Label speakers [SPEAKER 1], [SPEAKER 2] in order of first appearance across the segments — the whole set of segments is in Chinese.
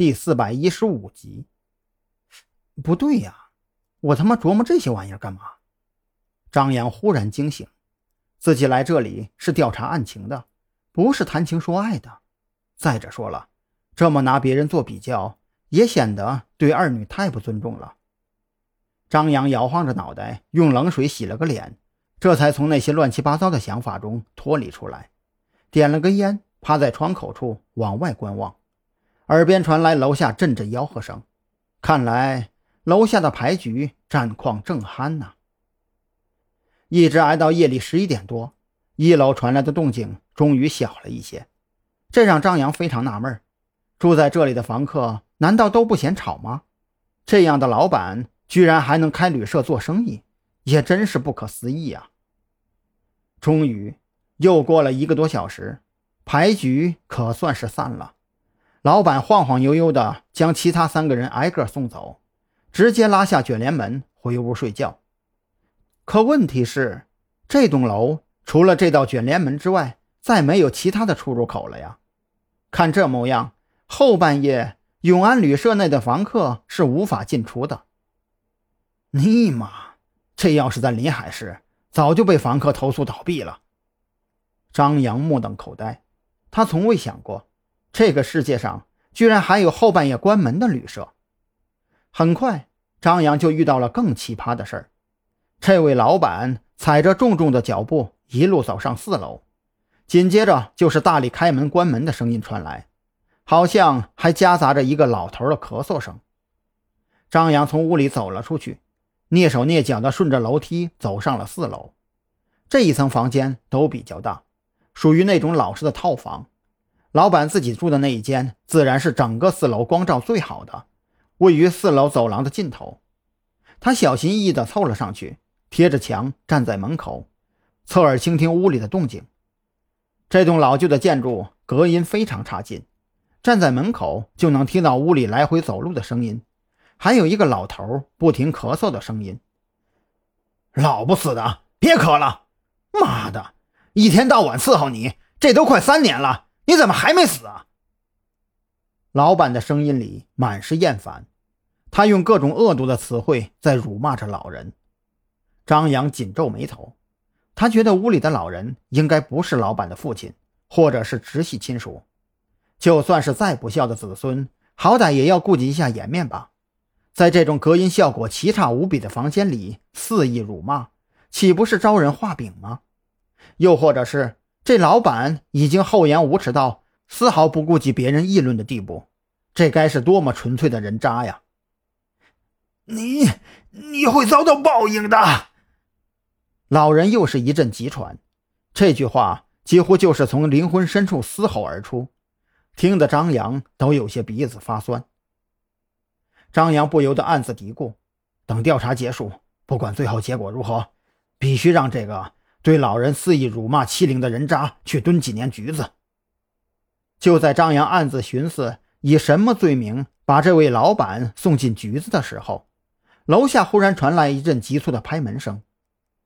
[SPEAKER 1] 第四百一十五集。不对呀，我他妈琢磨这些玩意儿干嘛？张扬忽然惊醒，自己来这里是调查案情的，不是谈情说爱的。再者说了，这么拿别人做比较，也显得对二女太不尊重了。张扬摇晃着脑袋，用冷水洗了个脸，这才从那些乱七八糟的想法中脱离出来，点了根烟，趴在窗口处往外观望，耳边传来楼下阵阵吆喝声，看来楼下的牌局战况正酣呐。一直挨到夜里十一点多，一楼传来的动静终于小了一些。这让张扬非常纳闷住在这里的房客难道都不嫌吵吗？这样的老板居然还能开旅社做生意，也真是不可思议啊！终于，又过了一个多小时，牌局可算是散了。老板晃晃悠悠地将其他三个人挨个送走，直接拉下卷帘门回屋睡觉。可问题是，这栋楼除了这道卷帘门之外，再没有其他的出入口了呀！看这模样，后半夜永安旅社内的房客是无法进出的。尼玛，这要是在临海市，早就被房客投诉倒闭了。张扬目瞪口呆，他从未想过，这个世界上居然还有后半夜关门的旅社。很快，张扬就遇到了更奇葩的事儿。这位老板踩着重重的脚步，一路走上四楼。紧接着就是大力开门、关门的声音传来，好像还夹杂着一个老头的咳嗽声。张扬从屋里走了出去，蹑手蹑脚地顺着楼梯走上了四楼。这一层房间都比较大，属于那种老式的套房。老板自己住的那一间，自然是整个四楼光照最好的，位于四楼走廊的尽头。他小心翼翼地凑了上去，贴着墙站在门口，侧耳倾听屋里的动静。这栋老旧的建筑隔音非常差劲，站在门口就能听到屋里来回走路的声音，还有一个老头不停咳嗽的声音。老不死的，别咳了！妈的，一天到晚伺候你，这都快三年了，你怎么还没死啊？老板的声音里满是厌烦，他用各种恶毒的词汇在辱骂着老人。张扬紧皱眉头。他觉得屋里的老人应该不是老板的父亲，或者是直系亲属。就算是再不孝的子孙，好歹也要顾及一下颜面吧。在这种隔音效果奇差无比的房间里肆意辱骂，岂不是招人画饼吗？又或者是这老板已经厚颜无耻到丝毫不顾及别人议论的地步？这该是多么纯粹的人渣呀！
[SPEAKER 2] 你你会遭到报应的。
[SPEAKER 1] 老人又是一阵急喘，这句话几乎就是从灵魂深处嘶吼而出，听得张扬都有些鼻子发酸。张扬不由得暗自嘀咕：等调查结束，不管最后结果如何，必须让这个对老人肆意辱骂欺凌的人渣去蹲几年局子。就在张扬暗自寻思以什么罪名把这位老板送进局子的时候，楼下忽然传来一阵急促的拍门声。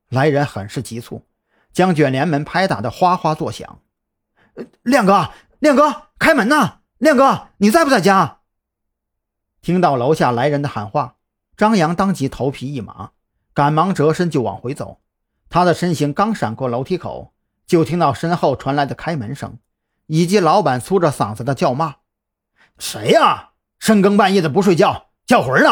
[SPEAKER 1] 来人很是急促，将卷帘门拍打的哗哗作响。
[SPEAKER 2] 亮哥，亮哥，开门呐！亮哥，你在不在家？
[SPEAKER 1] 听到楼下来人的喊话，张扬当即头皮一麻，赶忙折身就往回走。他的身形刚闪过楼梯口，就听到身后传来的开门声，以及老板粗着嗓子的叫骂：“
[SPEAKER 2] 谁呀？深更半夜的不睡觉，叫魂呢？”